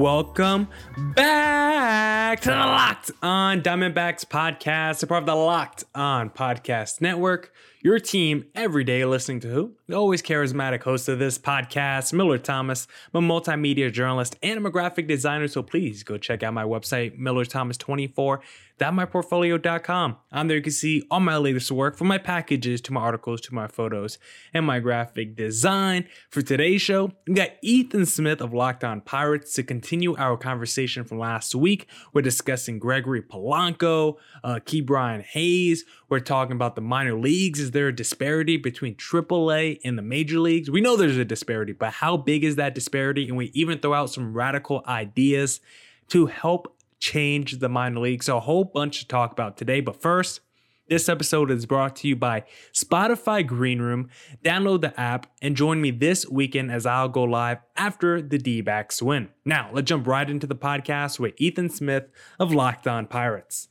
Welcome back to the Locked On Diamondbacks podcast, a part of the Locked On Podcast Network. Your team every day listening to who? The always charismatic host of this podcast, Miller Thomas. I'm a multimedia journalist and I'm a graphic designer, so please go check out my website, millerthomas24 myportfolio.com. On there, you can see all my latest work from my packages to my articles to my photos and my graphic design. For today's show, we got Ethan Smith of Locked On Pirates to continue our conversation from last week. We're discussing Gregory Polanco, uh, Brian Hayes. We're talking about the minor leagues. Is there a disparity between AAA and the major leagues? We know there's a disparity, but how big is that disparity? And we even throw out some radical ideas to help change the minor leagues. So, a whole bunch to talk about today. But first, this episode is brought to you by Spotify Green Room. Download the app and join me this weekend as I'll go live after the D backs win. Now, let's jump right into the podcast with Ethan Smith of Locked On Pirates.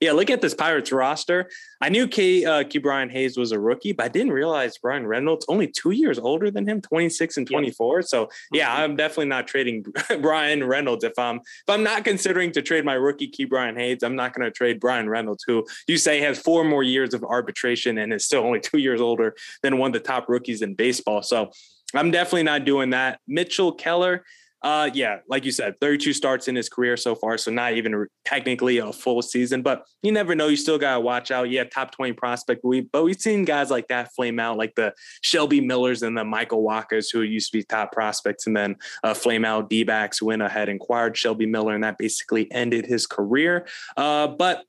Yeah, look at this Pirates roster. I knew K, uh, Ke'Bryan Hayes was a rookie, but I didn't realize Bryan Reynolds only two years older than him, 26 and 24. Yep. So yeah, mm-hmm. I'm definitely not trading Bryan Reynolds. If I'm if I'm not considering to trade my rookie Ke'Bryan Hayes, I'm not going to trade Brian Reynolds, who you say has four more years of arbitration and is still only two years older than one of the top rookies in baseball. So I'm definitely not doing that. Mitchell Keller. Uh, yeah, like you said, 32 starts in his career so far, so not even technically a full season. But you never know. You still gotta watch out. Yeah, top 20 prospect. We but we've seen guys like that flame out, like the Shelby Millers and the Michael Walkers, who used to be top prospects, and then uh, flame out. D-backs went ahead and acquired Shelby Miller, and that basically ended his career. Uh, but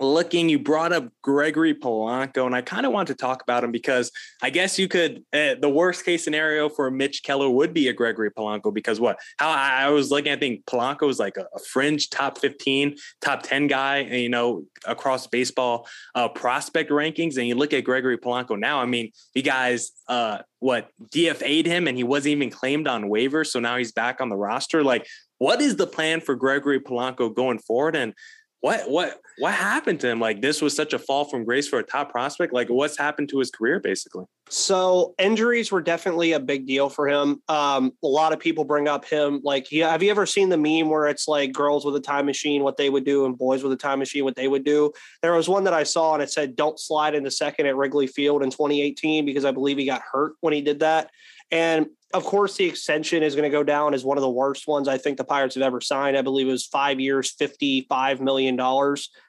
looking, you brought up Gregory Polanco, and I kind of want to talk about him because I guess you could. Uh, the worst case scenario for Mitch Keller would be a Gregory Polanco because what? How I, was looking, I think Polanco is like a, a, fringe top fifteen, top ten guy, and, you know, across baseball uh, prospect rankings. And you look at Gregory Polanco now. I mean, you guys, uh, what DFA'd him, and he wasn't even claimed on waivers, so now he's back on the roster. Like, what is the plan for Gregory Polanco going forward? And what what what happened to him? Like this was such a fall from grace for a top prospect. Like what's happened to his career basically? So injuries were definitely a big deal for him. Um, a lot of people bring up him like have you ever seen the meme where it's like girls with a time machine what they would do and boys with a time machine what they would do? There was one that I saw and it said don't slide into second at Wrigley Field in 2018 because I believe he got hurt when he did that. And of course, the extension is going to go down as one of the worst ones I think the Pirates have ever signed. I believe it was five years, $55 million.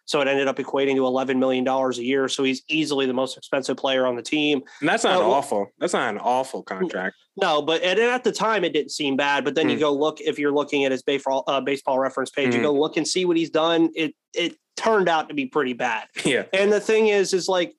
So it ended up equating to $11 million a year. So he's easily the most expensive player on the team. And that's not uh, awful. That's not an awful contract. No, but and at the time it didn't seem bad. But then mm. you go look, if you're looking at his baseball, uh, baseball reference page, mm. you go look and see what he's done. It, it turned out to be pretty bad. Yeah. And the thing is, is like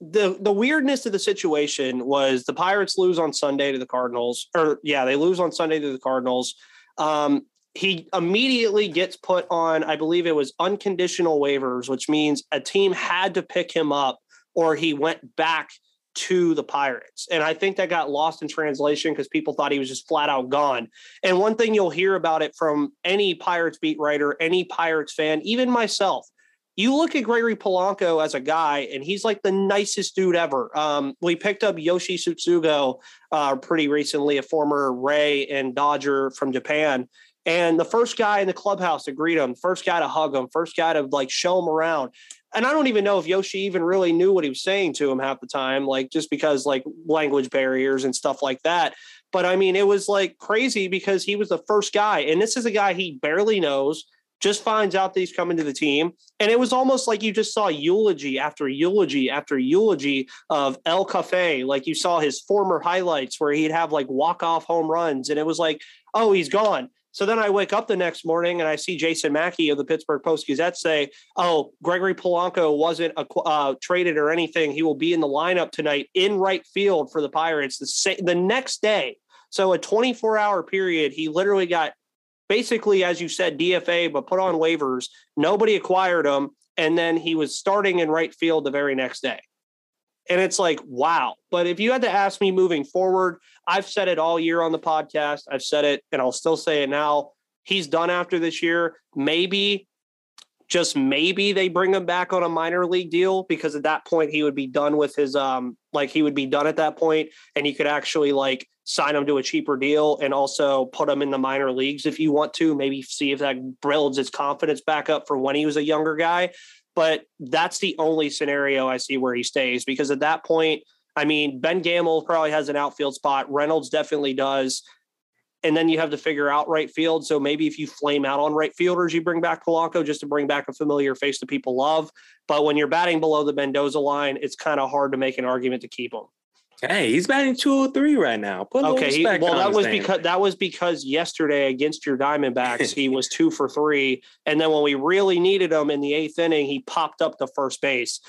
the the weirdness of the situation was the Pirates lose on Sunday to the Cardinals, or yeah, they lose on Sunday to the Cardinals. Um, he immediately gets put on, I believe it was unconditional waivers, which means a team had to pick him up or he went back to the Pirates. And I think that got lost in translation because people thought he was just flat out gone. And one thing you'll hear about it from any Pirates beat writer, any Pirates fan, even myself, you look at Gregory Polanco as a guy, and he's like the nicest dude ever. Um, we picked up Yoshi Tsutsugo uh, pretty recently, a former Ray and Dodger from Japan. And the first guy in the clubhouse to greet him, first guy to hug him, first guy to like show him around. And I don't even know if Yoshi even really knew what he was saying to him half the time, like just because like language barriers and stuff like that. But I mean, it was like crazy because he was the first guy. And this is a guy he barely knows just finds out that he's coming to the team. And it was almost like you just saw eulogy after eulogy after eulogy of El Cafe. Like you saw his former highlights where he'd have like walk off home runs. And it was like, oh, he's gone. So then I wake up the next morning and I see Jason Mackey of the Pittsburgh Post Gazette say, "Oh, Gregory Polanco wasn't uh, traded or anything. He will be in the lineup tonight in right field for the Pirates." The sa- the next day, so a 24 hour period, he literally got basically, as you said, DFA, but put on waivers. Nobody acquired him. And then he was starting in right field the very next day. And it's like, wow. But if you had to ask me moving forward, I've said it all year on the podcast. I've said it and I'll still say it now. He's done after this year. Maybe, just maybe they bring him back on a minor league deal because at that point he would be done with his um like he would be done at that point and you could actually like sign him to a cheaper deal and also put him in the minor leagues if you want to maybe see if that builds his confidence back up for when he was a younger guy but that's the only scenario I see where he stays because at that point, I mean, Ben Gamel probably has an outfield spot. Reynolds definitely does. And then you have to figure out right field. So maybe if you flame out on right fielders, you bring back Polanco just to bring back a familiar face that people love. But when you're batting below the Mendoza line, it's kind of hard to make an argument to keep him. Hey, he's batting 203 right now. Put okay, he, well that was name. because that was because yesterday against your Diamondbacks he was 2 for 3 and then when we really needed him in the 8th inning he popped up to first base.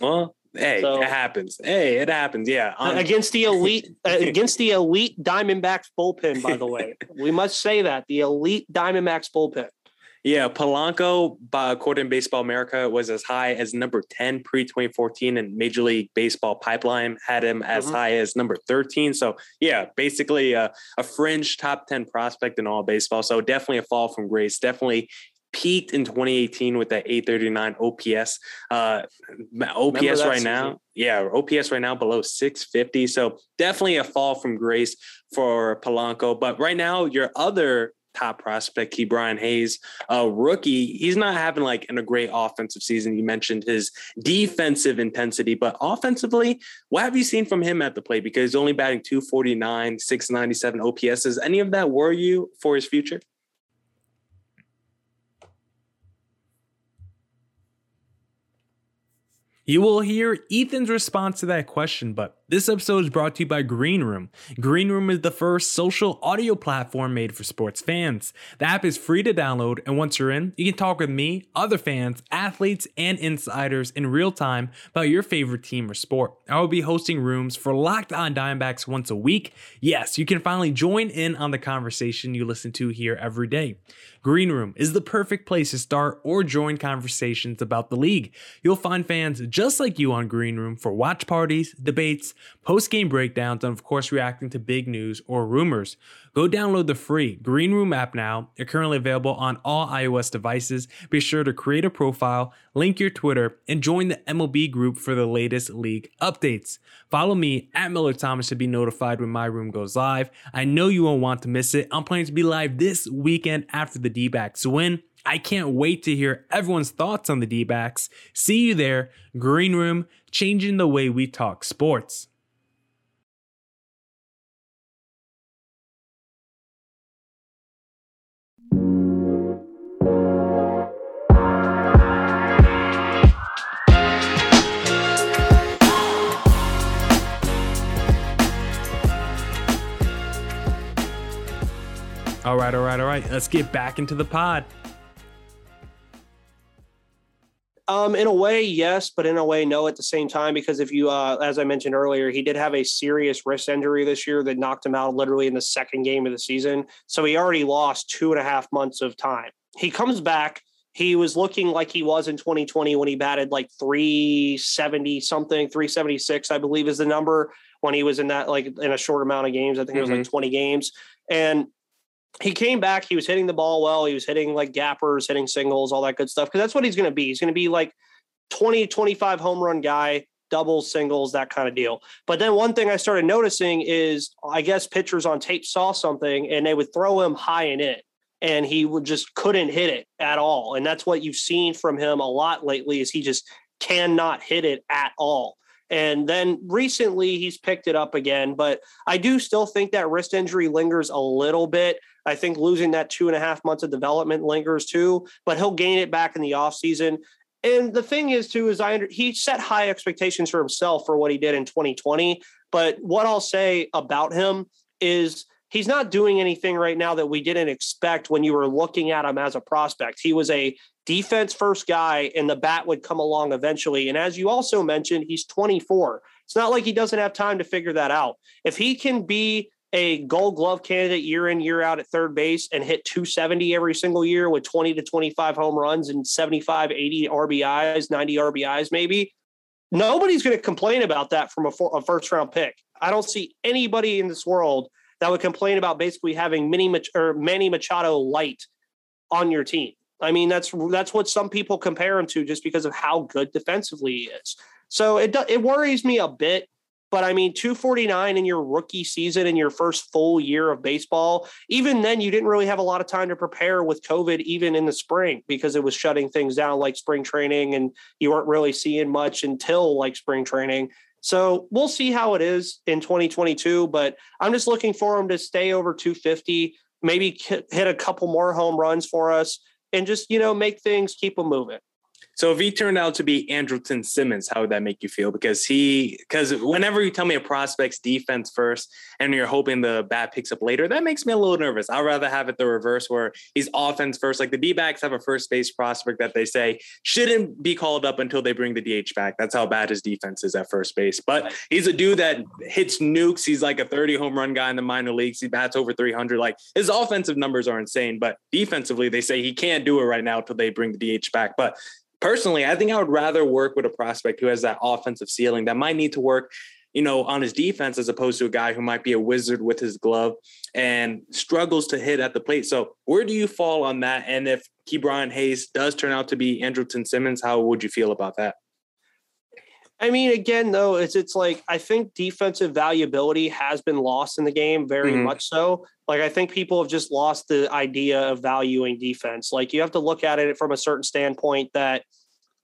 Well, hey, so, it happens. Hey, it happens. Yeah. Um, against the elite against the elite Diamondbacks bullpen by the way. we must say that, the elite Diamondbacks bullpen. Yeah, Polanco, by according to Baseball America, was as high as number 10 pre 2014, and Major League Baseball Pipeline had him as mm-hmm. high as number 13. So, yeah, basically a, a fringe top 10 prospect in all baseball. So, definitely a fall from grace. Definitely peaked in 2018 with that 839 OPS. Uh, OPS right now, yeah, OPS right now below 650. So definitely a fall from grace for Polanco. But right now, your other top prospect, Ke'Bryan Hayes, a rookie. He's not having like in a great offensive season. You mentioned his defensive intensity, but offensively, what have you seen from him at the plate? Because he's only batting 249, 697 OPS. Does any of that worry you for his future? You will hear Ethan's response to that question, but this episode is brought to you by Green Room. Green Room is the first social audio platform made for sports fans. The app is free to download, and once you're in, you can talk with me, other fans, athletes, and insiders in real time about your favorite team or sport. I will be hosting rooms for Locked On Diamondbacks once a week. Yes, you can finally join in on the conversation you listen to here every day. Green Room is the perfect place to start or join conversations about the league. You'll find fans just like you on Green Room for watch parties, debates, post game breakdowns, and of course, reacting to big news or rumors. Go download the free Green Room app now. They're currently available on all iOS devices. Be sure to create a profile, link your Twitter, and join the MLB group for the latest league updates. Follow me at Miller Thomas to be notified when my room goes live. I know you won't want to miss it. I'm planning to be live this weekend after the D backs win. I can't wait to hear everyone's thoughts on the D backs. See you there. Green Room, changing the way we talk sports. All right, all right, all right. Let's get back into the pod. Um, in a way, yes, but in a way, no. At the same time, because if you, uh, as I mentioned earlier, he did have a serious wrist injury this year that knocked him out literally in the second game of the season. So he already lost two and a half months of time. He comes back. He was looking like he was in 2020 when he batted like 370 something, 376, I believe is the number when he was in that like in a short amount of games. I think mm-hmm. it was like mm-hmm. 20 games. And he came back. He was hitting the ball well. He was hitting like gappers, hitting singles, all that good stuff. Because that's what he's going to be. He's going to be like 20, 25 home run guy, doubles, singles, that kind of deal. But then one thing I started noticing is I guess pitchers on tape saw something and they would throw him high and in. And he would just couldn't hit it at all. And that's what you've seen from him a lot lately is he just cannot hit it at all. And then recently he's picked it up again. But I do still think that wrist injury lingers a little bit. I think losing that two and a half months of development lingers too, but he'll gain it back in the offseason. And the thing is, too, is I under, he set high expectations for himself for what he did in 2020. But what I'll say about him is he's not doing anything right now that we didn't expect when you were looking at him as a prospect. He was a defense first guy, and the bat would come along eventually. And as you also mentioned, he's 24. It's not like he doesn't have time to figure that out. If he can be a gold glove candidate year in, year out at third base and hit 270 every single year with 20 to 25 home runs and 75, 80 RBIs, 90 RBIs, maybe, nobody's going to complain about that from a, for, a, first round pick. I don't see anybody in this world that would complain about basically having mini or Manny Machado light on your team. I mean, that's that's what some people compare him to just because of how good defensively he is. So it it worries me a bit but I mean, 249 in your rookie season in your first full year of baseball, even then, you didn't really have a lot of time to prepare with COVID, even in the spring, because it was shutting things down like spring training and you weren't really seeing much until like spring training. So we'll see how it is in 2022, but I'm just looking for him to stay over 250, maybe hit a couple more home runs for us and just, you know, make things keep them moving. So if he turned out to be Andrelton Simmons, how would that make you feel? Because he, because whenever you tell me a prospect's defense first and you're hoping the bat picks up later, that makes me a little nervous. I'd rather have it the reverse where he's offense first. Like the D backs have a first base prospect that they say shouldn't be called up until they bring the DH back. That's how bad his defense is at first base. But he's a dude that hits nukes. He's like a 30 home run guy in the minor leagues. He bats over 300. Like his offensive numbers are insane, but defensively, they say he can't do it right now until they bring the DH back. But personally, I think I would rather work with a prospect who has that offensive ceiling that might need to work, you know, on his defense as opposed to a guy who might be a wizard with his glove and struggles to hit at the plate. So, where do you fall on that? And if Ke'Bryan Hayes does turn out to be Andrelton Simmons, how would you feel about that? I mean, again, though, it's it's like I think defensive valuability has been lost in the game, very mm-hmm. much so. Like I think people have just lost the idea of valuing defense. Like you have to look at it from a certain standpoint that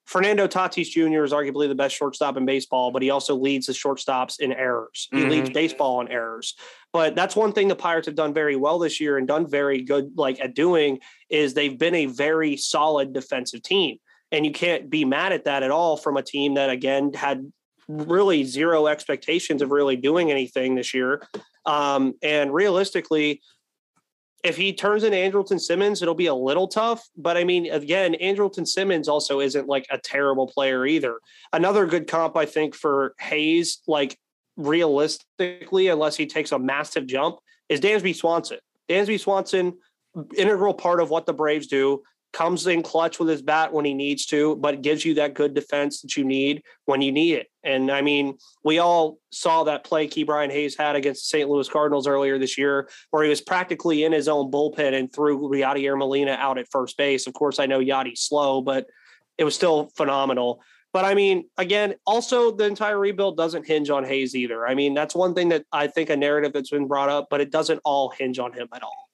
Fernando Tatis Jr. is arguably the best shortstop in baseball, but he also leads the shortstops in errors. He mm-hmm. leads baseball in errors. But that's one thing the Pirates have done very well this year and done very good like at doing is they've been a very solid defensive team. And you can't be mad at that at all from a team that, again, had really zero expectations of really doing anything this year. Um, and realistically, if he turns into Andrelton Simmons, it'll be a little tough. But I mean, again, Andrelton Simmons also isn't like a terrible player either. Another good comp, I think, for Hayes, like realistically, unless he takes a massive jump, is Dansby Swanson. Dansby Swanson, integral part of what the Braves do comes in clutch with his bat when he needs to, but gives you that good defense that you need when you need it. And I mean, we all saw that play Ke'Bryan Hayes had against the St. Louis Cardinals earlier this year, where he was practically in his own bullpen and threw Yadier Molina out at first base. Of course, I know Yadi's slow, but it was still phenomenal. But I mean, again, also the entire rebuild doesn't hinge on Hayes either. I mean, that's one thing that I think a narrative that's been brought up, but it doesn't all hinge on him at all.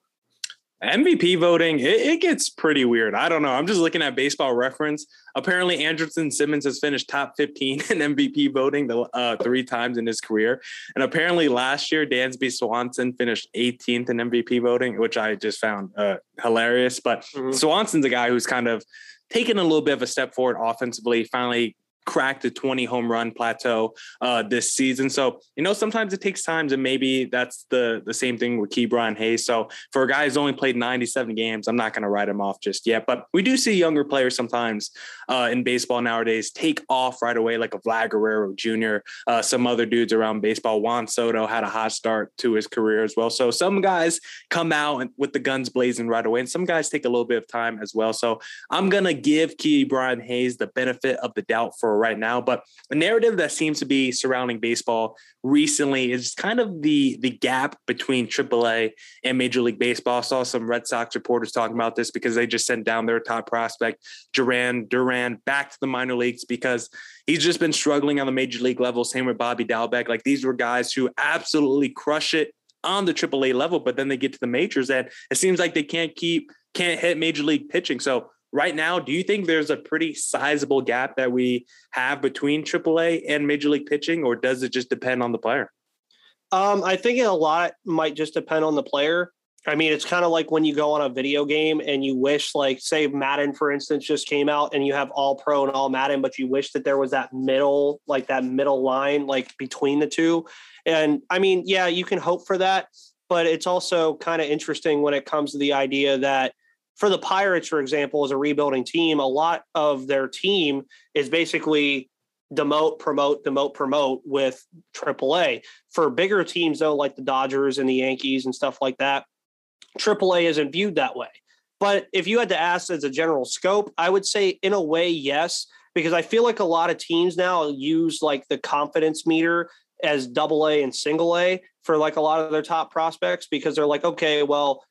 MVP voting, it, it, gets pretty weird. I don't know. I'm just looking at baseball reference. Apparently, Andrelton Simmons has finished top 15 in MVP voting the, uh, three times in his career. And apparently, last year, Dansby Swanson finished 18th in MVP voting, which I just found uh, hilarious. But mm-hmm. Swanson's a guy who's kind of taken a little bit of a step forward offensively, finally cracked the 20 home run plateau uh, this season. So, you know, sometimes it takes time and maybe that's the the same thing with Ke'Bryan Hayes. So for a guy who's only played 97 games, I'm not going to write him off just yet. But we do see younger players sometimes uh, in baseball nowadays take off right away, like a Vlad Guerrero Jr., uh, some other dudes around baseball. Juan Soto had a hot start to his career as well. So some guys come out with the guns blazing right away, and some guys take a little bit of time as well. So I'm going to give Ke'Bryan Hayes the benefit of the doubt for right now. But the narrative that seems to be surrounding baseball recently is kind of the the gap between AAA and Major League Baseball. I saw some Red Sox reporters talking about this because they just sent down their top prospect, Duran Duran, back to the minor leagues because he's just been struggling on the major league level. Same with Bobby Dalbec. Like these were guys who absolutely crush it on the AAA level, but then they get to the majors and it seems like they can't keep can't hit major league pitching. So right now, do you think there's a pretty sizable gap that we have between AAA and Major League pitching, or does it just depend on the player? Um, I think a lot might just depend on the player. I mean, it's kind of like when you go on a video game and you wish, like, say, Madden, for instance, just came out and you have all pro and all Madden, but you wish that there was that middle, like that middle line, like between the two. And I mean, yeah, you can hope for that, but it's also kind of interesting when it comes to the idea that for the Pirates, for example, as a rebuilding team, a lot of their team is basically demote, promote, demote, promote with AAA. For bigger teams, though, like the Dodgers and the Yankees and stuff like that, AAA isn't viewed that way. But if you had to ask as a general scope, I would say, in a way, yes, because I feel like a lot of teams now use like the confidence meter as double A and single A for like a lot of their top prospects because they're like, okay, well,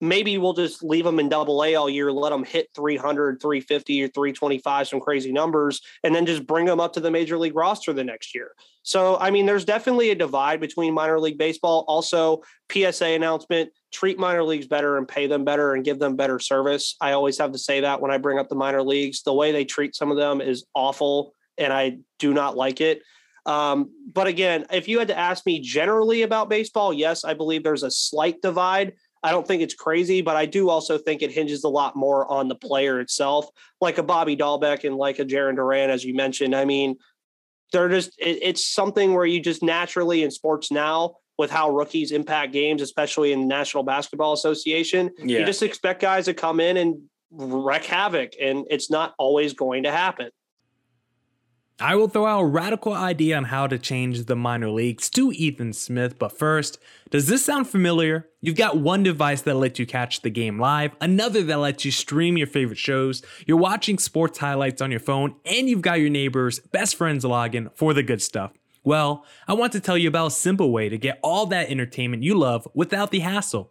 maybe we'll just leave them in double A all year, let them hit 300, 350 or 325, some crazy numbers, and then just bring them up to the major league roster the next year. So, I mean, there's definitely a divide between minor league baseball. Also, PSA announcement treat minor leagues better and pay them better and give them better service. I always have to say that when I bring up the minor leagues. The way they treat some of them is awful, and I do not like it. Um, but again, if you had to ask me generally about baseball, yes, I believe there's a slight divide I don't think it's crazy, but I do also think it hinges a lot more on the player itself, like a Bobby Dalbec and like a Jarren Duran, as you mentioned. I mean, they're just it, it's something where you just naturally in sports now with how rookies impact games, especially in the National Basketball Association, yeah. you just expect guys to come in and wreak havoc, and it's not always going to happen. I will throw out a radical idea on how to change the minor leagues to Ethan Smith, but first, does this sound familiar? You've got one device that lets you catch the game live, another that lets you stream your favorite shows, you're watching sports highlights on your phone, and you've got your neighbor's best friend's login for the good stuff. Well, I want to tell you about a simple way to get all that entertainment you love without the hassle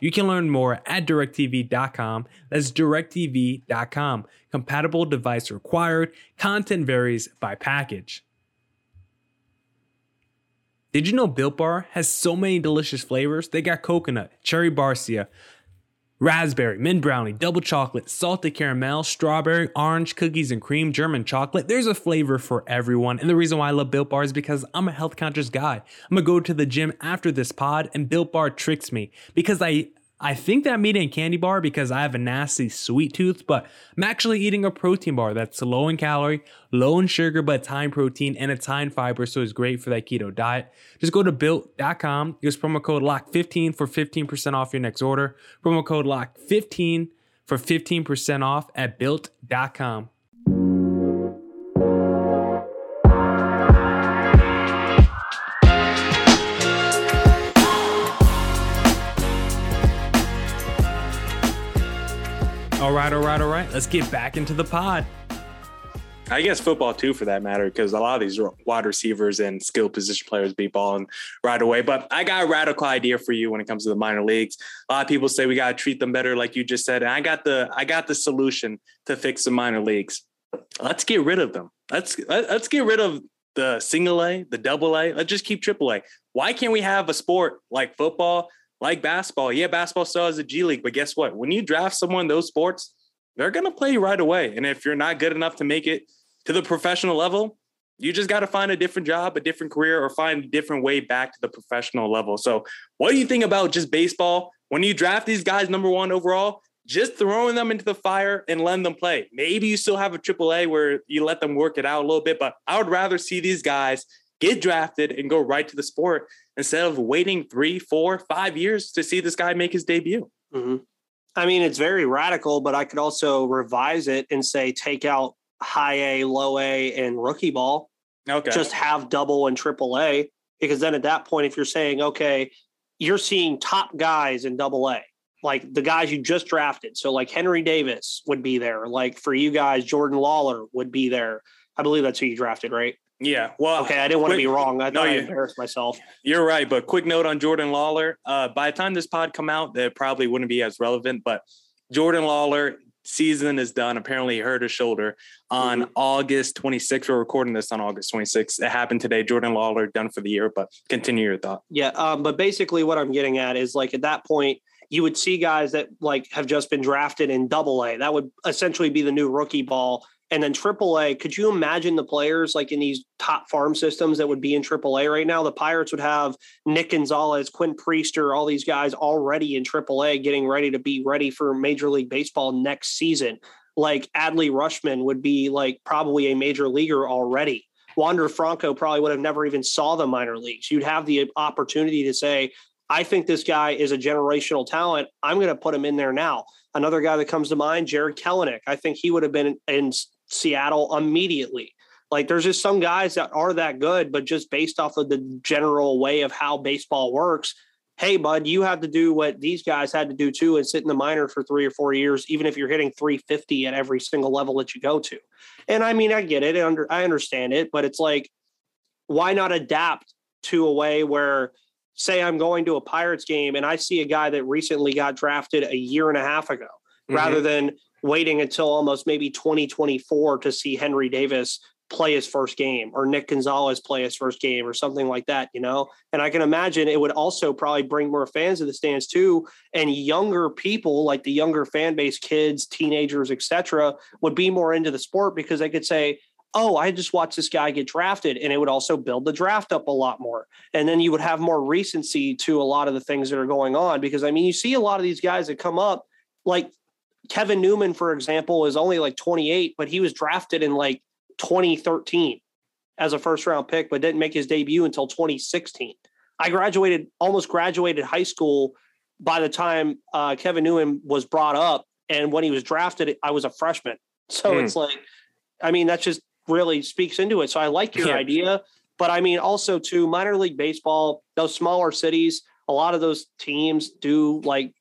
You can learn more at directv.com. That's directv.com. Compatible device required. Content varies by package. Did you know Built Bar has so many delicious flavors? They got coconut, cherry barcia, raspberry, mint brownie, double chocolate, salted caramel, strawberry, orange, cookies and cream, German chocolate. There's a flavor for everyone. And the reason why I love Built Bar is because I'm a health conscious guy. I'm gonna go to the gym after this pod and Built Bar tricks me because I I think that I'm eating a candy bar because I have a nasty sweet tooth, but I'm actually eating a protein bar that's low in calorie, low in sugar, but it's high in protein and it's high in fiber, so it's great for that keto diet. Just go to built.com, use promo code LOCK15 for 15% off your next order. Promo code LOCK15 for 15% off at built.com. All right, all right, all right. Let's get back into the pod. I guess football too, for that matter, because a lot of these wide receivers and skilled position players be balling right away. But I got a radical idea for you when it comes to the minor leagues. A lot of people say we got to treat them better, like you just said, and I got the I got the solution to fix the minor leagues. Let's get rid of them. Let's let's get rid of the single A, the double A. Let's just keep triple A. Why can't we have a sport like football like basketball. Yeah, basketball still has a G League, but guess what? When you draft someone those sports, they're going to play right away. And if you're not good enough to make it to the professional level, you just got to find a different job, a different career, or find a different way back to the professional level. So, what do you think about just baseball? When you draft these guys number one overall, just throwing them into the fire and letting them play. Maybe you still have a triple A where you let them work it out a little bit, but I would rather see these guys get drafted and go right to the sport instead of waiting three, four, five years to see this guy make his debut. Mm-hmm. I mean, it's very radical, but I could also revise it and say take out high A, low A, and rookie ball. Okay. Just have double and triple A. Because then at that point, if you're saying, okay, you're seeing top guys in double A, like the guys you just drafted. So like Henry Davis would be there. Like for you guys, Jordan Lawlar would be there. I believe that's who you drafted, right? Yeah. Well, okay. I didn't want to be wrong. I no, you, embarrassed myself. You're right. But quick note on Jordan Lawlar. Uh, by the time this pod come out, that probably wouldn't be as relevant. But Jordan Lawlar season is done. Apparently, he hurt his shoulder on mm-hmm. August 26th. We're recording this on August 26th. It happened today. Jordan Lawlar done for the year. But continue your thought. Yeah. Um, but basically, what I'm getting at is like at that point, you would see guys that like have just been drafted in Double A. That would essentially be the new rookie ball and then AAA. Could you imagine the players like in these top farm systems that would be in AAA right now? The Pirates would have Nick Gonzalez, Quinn Priester, all these guys already in AAA, getting ready to be ready for Major League Baseball next season. Like Adley Rutschman would be like probably a major leaguer already. Wander Franco probably would have never even saw the minor leagues. You'd have the opportunity to say, I think this guy is a generational talent. I'm going to put him in there now. Another guy that comes to mind, Jarred Kelenic. I think he would have been in Seattle immediately. Like there's just some guys that are that good, but just based off of the general way of how baseball works, hey, bud, you have to do what these guys had to do too and sit in the minor for three or four years, even if you're hitting 350 at every single level that you go to. And I mean, I get it. I understand it, but it's like, why not adapt to a way where say I'm going to a Pirates game and I see a guy that recently got drafted a year and a half ago, mm-hmm. rather than waiting until almost maybe 2024 to see Henry Davis play his first game or Nick Gonzalez play his first game or something like that, you know? And I can imagine it would also probably bring more fans to the stands too. And younger people, like the younger fan base, kids, teenagers, etc., would be more into the sport because they could say, oh, I just watched this guy get drafted. And it would also build the draft up a lot more. And then you would have more recency to a lot of the things that are going on. Because I mean, you see a lot of these guys that come up, like Kevin Newman, for example, is only like 28, but he was drafted in like 2013 as a first round pick, but didn't make his debut until 2016. I graduated, almost graduated high school by the time uh, Kevin Newman was brought up. And when he was drafted, I was a freshman. So mm. it's like, I mean, that just really speaks into it. So I like your yeah. idea. But I mean, also to minor league baseball, those smaller cities, a lot of those teams do like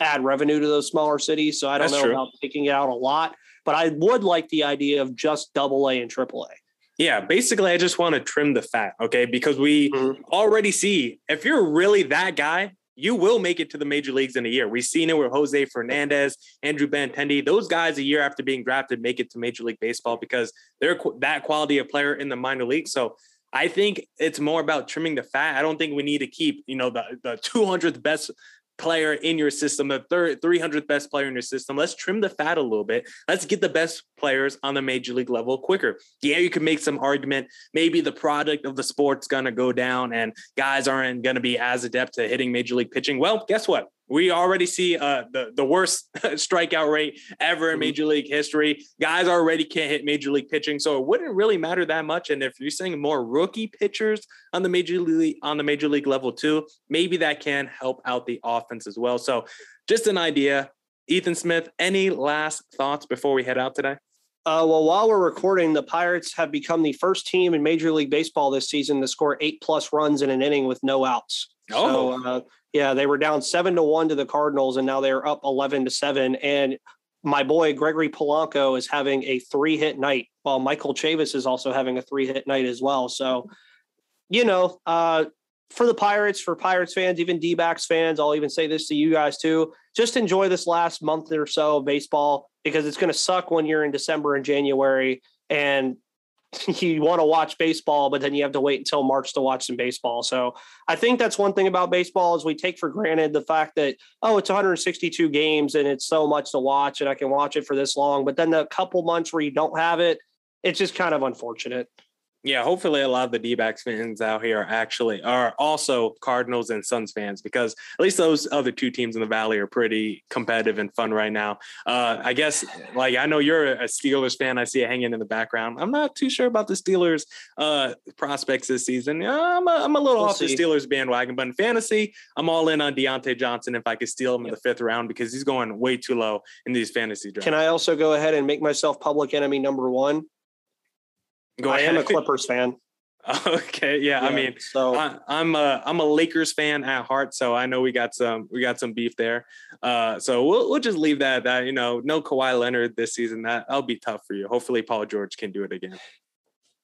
add revenue to those smaller cities. So I don't That's know true. about taking it out a lot, but I would like the idea of just double A and triple A. Yeah, basically, I just want to trim the fat, okay? Because we mm-hmm. already see if you're really that guy, you will make it to the major leagues in a year. We've seen it with Jose Fernandez, Andrew Benintendi. Those guys, a year after being drafted, make it to Major League Baseball because they're that quality of player in the minor league. So I think it's more about trimming the fat. I don't think we need to keep, you know, the the 200th best player in your system, the third 300th best player in your system. Let's trim the fat a little bit. Let's get the best players on the major league level quicker. Yeah, you can make some argument. Maybe the product of the sport's going to go down and guys aren't going to be as adept to hitting major league pitching. Well, guess what? We already see uh, the the worst strikeout rate ever in mm-hmm. Major League history. Guys already can't hit Major League pitching, so it wouldn't really matter that much. And if you're seeing more rookie pitchers on the Major League on the Major League level too, maybe that can help out the offense as well. So, just an idea. Ethan Smith, any last thoughts before we head out today? Uh, well, while we're recording, the Pirates have become the first team in Major League Baseball this season to score eight plus runs in an inning with no outs. Oh, so, uh, yeah, they were down seven to one to the Cardinals, and now they're up eleven to seven. And my boy Gregory Polanco is having a three hit night, while Michael Chavis is also having a three hit night as well. So, you know, uh, for the Pirates, for Pirates fans, even D backs fans, I'll even say this to you guys too. Just enjoy this last month or so of baseball because it's going to suck when you're in December and January and you want to watch baseball, but then you have to wait until March to watch some baseball. So I think that's one thing about baseball is we take for granted the fact that oh, it's 162 games and it's so much to watch and I can watch it for this long. But then the couple months where you don't have it, it's just kind of unfortunate yeah, hopefully a lot of the D-backs fans out here are actually are also Cardinals and Suns fans because at least those other two teams in the Valley are pretty competitive and fun right now. Uh, I guess like I know you're a Steelers fan. I see it hanging in the background. I'm not too sure about the Steelers uh, prospects this season. I'm a, I'm a little we'll off see. the Steelers bandwagon, but in fantasy, I'm all in on Diontae Johnson if I could steal him yep. in the fifth round because he's going way too low in these fantasy drafts. Can I also go ahead and make myself public enemy number one? Go I ahead. am a Clippers fan. Okay, yeah, yeah I mean, so I, am a I'm a Lakers fan at heart, so I know we got some we got some beef there. Uh, so we'll we'll just leave that that you know no Kawhi Leonard this season. That that'll be tough for you. Hopefully, Paul George can do it again.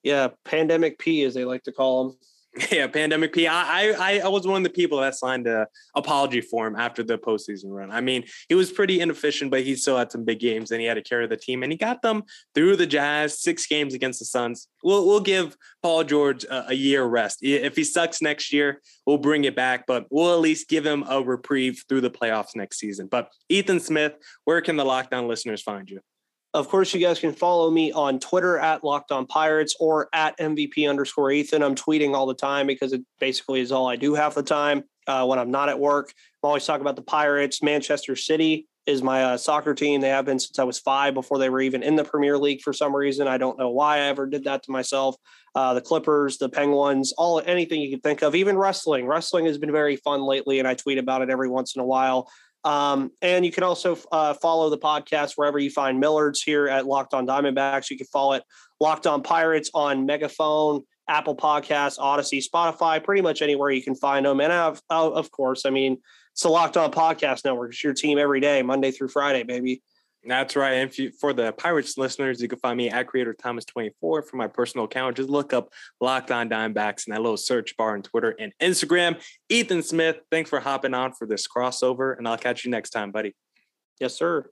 Yeah, pandemic P as they like to call him. Yeah, pandemic P. I, I I was one of the people that signed a apology form after the postseason run. I mean, he was pretty inefficient, but he still had some big games and he had to carry the team and he got them through the Jazz, six games against the Suns. We'll we'll give Paul George a, a year rest. If he sucks next year, we'll bring it back, but we'll at least give him a reprieve through the playoffs next season. But Ethan Smith, where can the lockdown listeners find you? Of course, you guys can follow me on Twitter at Locked On Pirates or at MVP underscore Ethan. I'm tweeting all the time because it basically is all I do half the time uh, when I'm not at work. I'm always talking about the Pirates. Manchester City is my uh, soccer team. They have been since I was five before they were even in the Premier League for some reason. I don't know why I ever did that to myself. Uh, the Clippers, the Penguins, all anything you can think of, even wrestling. Wrestling has been very fun lately, and I tweet about it every once in a while. Um, and you can also uh, follow the podcast wherever you find Millards here at Locked On Diamondbacks. You can follow it Locked On Pirates on Megaphone, Apple Podcasts, Odyssey, Spotify, pretty much anywhere you can find them. And of, of course, I mean, it's the Locked On Podcast Network. It's your team every day, Monday through Friday, baby. That's right. And you, for the Pirates listeners, you can find me at Creator Thomas 24 for my personal account. Just look up Locked On Diamondbacks in that little search bar on Twitter and Instagram. Ethan Smith, thanks for hopping on for this crossover, and I'll catch you next time, buddy. Yes, sir.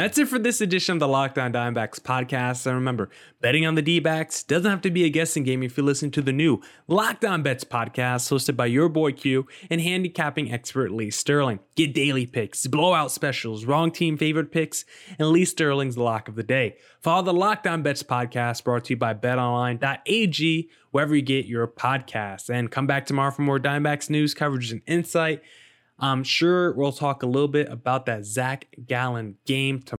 That's it for this edition of the Lockdown On Diamondbacks podcast. And remember, betting on the D backs doesn't have to be a guessing game if you listen to the new Lockdown Bets podcast hosted by your boy Q and handicapping expert Lee Sterling. Get daily picks, blowout specials, wrong team favorite picks, and Lee Sterling's lock of the day. Follow the Lockdown Bets podcast brought to you by betonline.ag, wherever you get your podcasts. And come back tomorrow for more Diamondbacks news, coverage, and insight. I'm sure we'll talk a little bit about that Zach Gallen game tomorrow.